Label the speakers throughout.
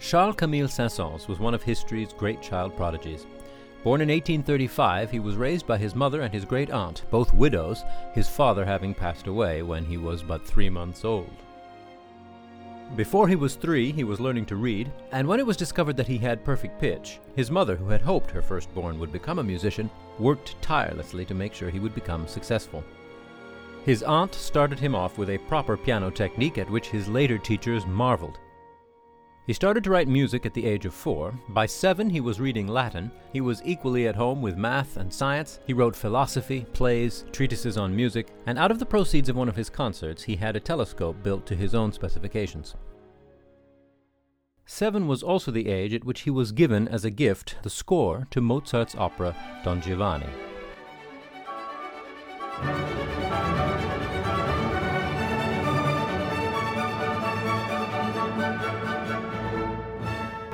Speaker 1: Charles Camille Saint-Saëns was one of history's great child prodigies. Born in 1835, he was raised by his mother and his great aunt, both widows, his father having passed away when he was but three months old. Before he was three, he was learning to read, and when it was discovered that he had perfect pitch, his mother, who had hoped her firstborn would become a musician, worked tirelessly to make sure he would become successful. His aunt started him off with a proper piano technique at which his later teachers marveled. He started to write music at the age of four. By seven, he was reading Latin. He was equally at home with math and science. He wrote philosophy, plays, treatises on music, and out of the proceeds of one of his concerts, he had a telescope built to his own specifications. Seven was also the age at which he was given as a gift the score to Mozart's opera Don Giovanni.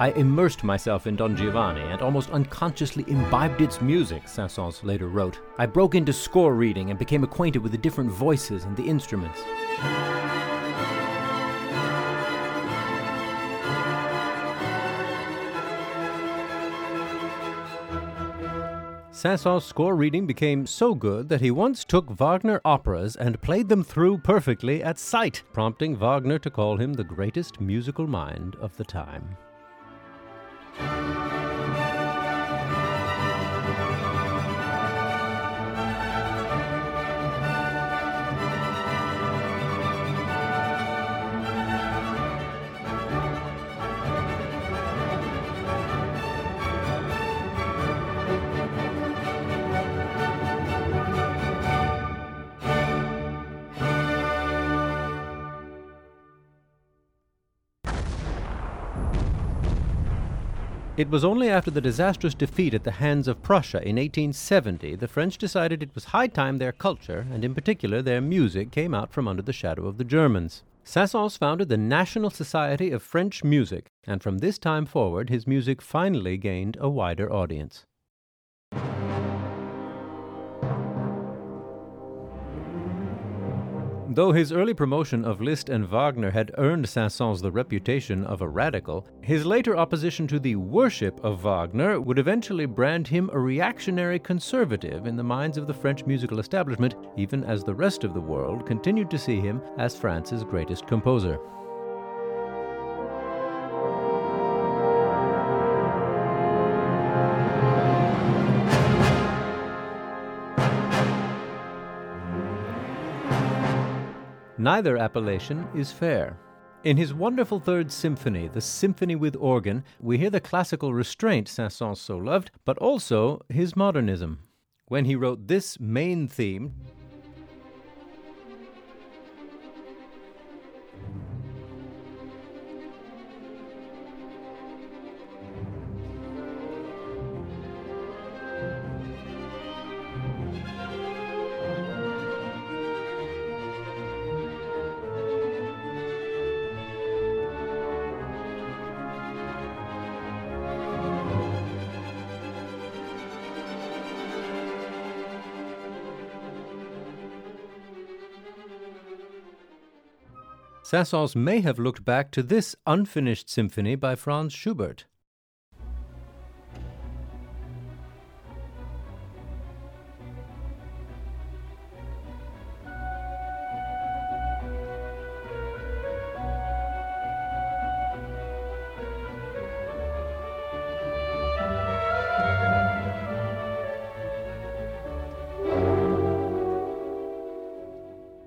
Speaker 1: I immersed myself in Don Giovanni and almost unconsciously imbibed its music, Saint-Saëns later wrote. I broke into score reading and became acquainted with the different voices and the instruments. Saint-Saëns' score reading became so good that he once took Wagner operas and played them through perfectly at sight, prompting Wagner to call him the greatest musical mind of the time thank you It was only after the disastrous defeat at the hands of Prussia in 1870 the French decided it was high time their culture, and in particular their music, came out from under the shadow of the Germans. Saint-Saëns founded the National Society of French Music, and from this time forward his music finally gained a wider audience. Though his early promotion of Liszt and Wagner had earned Saint-Saëns the reputation of a radical, his later opposition to the worship of Wagner would eventually brand him a reactionary conservative in the minds of the French musical establishment, even as the rest of the world continued to see him as France's greatest composer. Neither appellation is fair. In his wonderful Third Symphony, the Symphony with Organ, we hear the classical restraint Saint-Saëns so loved, but also his modernism. When he wrote this main theme, Saint-Saëns may have looked back to this unfinished symphony by Franz Schubert.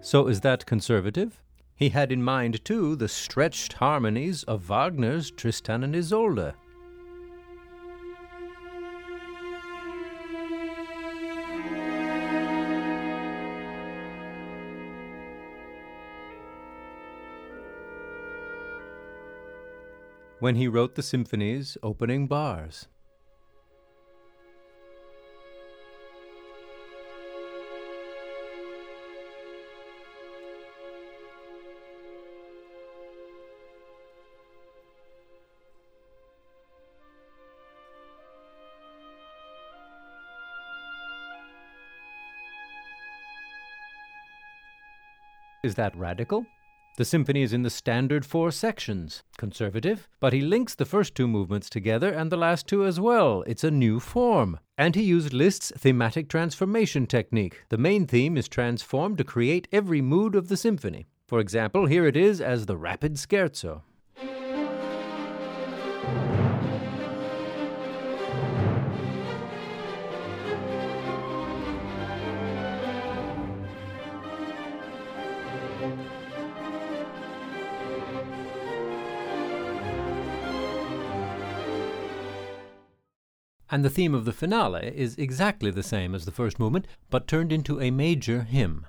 Speaker 1: So is that conservative? He had in mind, too, the stretched harmonies of Wagner's Tristan and Isolde. When he wrote the symphony's opening bars. Is that radical? The symphony is in the standard four sections, conservative, but he links the first two movements together and the last two as well. It's a new form. And he used Liszt's thematic transformation technique. The main theme is transformed to create every mood of the symphony. For example, here it is as the rapid scherzo. And the theme of the finale is exactly the same as the first movement, but turned into a major hymn.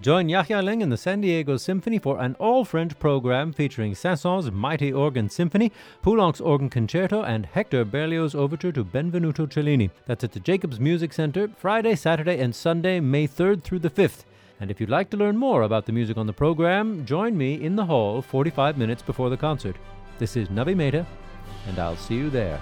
Speaker 1: Join Jahja Ling and the San Diego Symphony for an all French program featuring Saint-Saëns' Mighty Organ Symphony, Poulenc's Organ Concerto, and Hector Berlioz's Overture to Benvenuto Cellini. That's at the Jacobs Music Center, Friday, Saturday, and Sunday, May 3rd through the 5th. And if you'd like to learn more about the music on the program, join me in the hall 45 minutes before the concert. This is Nuvi Mehta, and I'll see you there.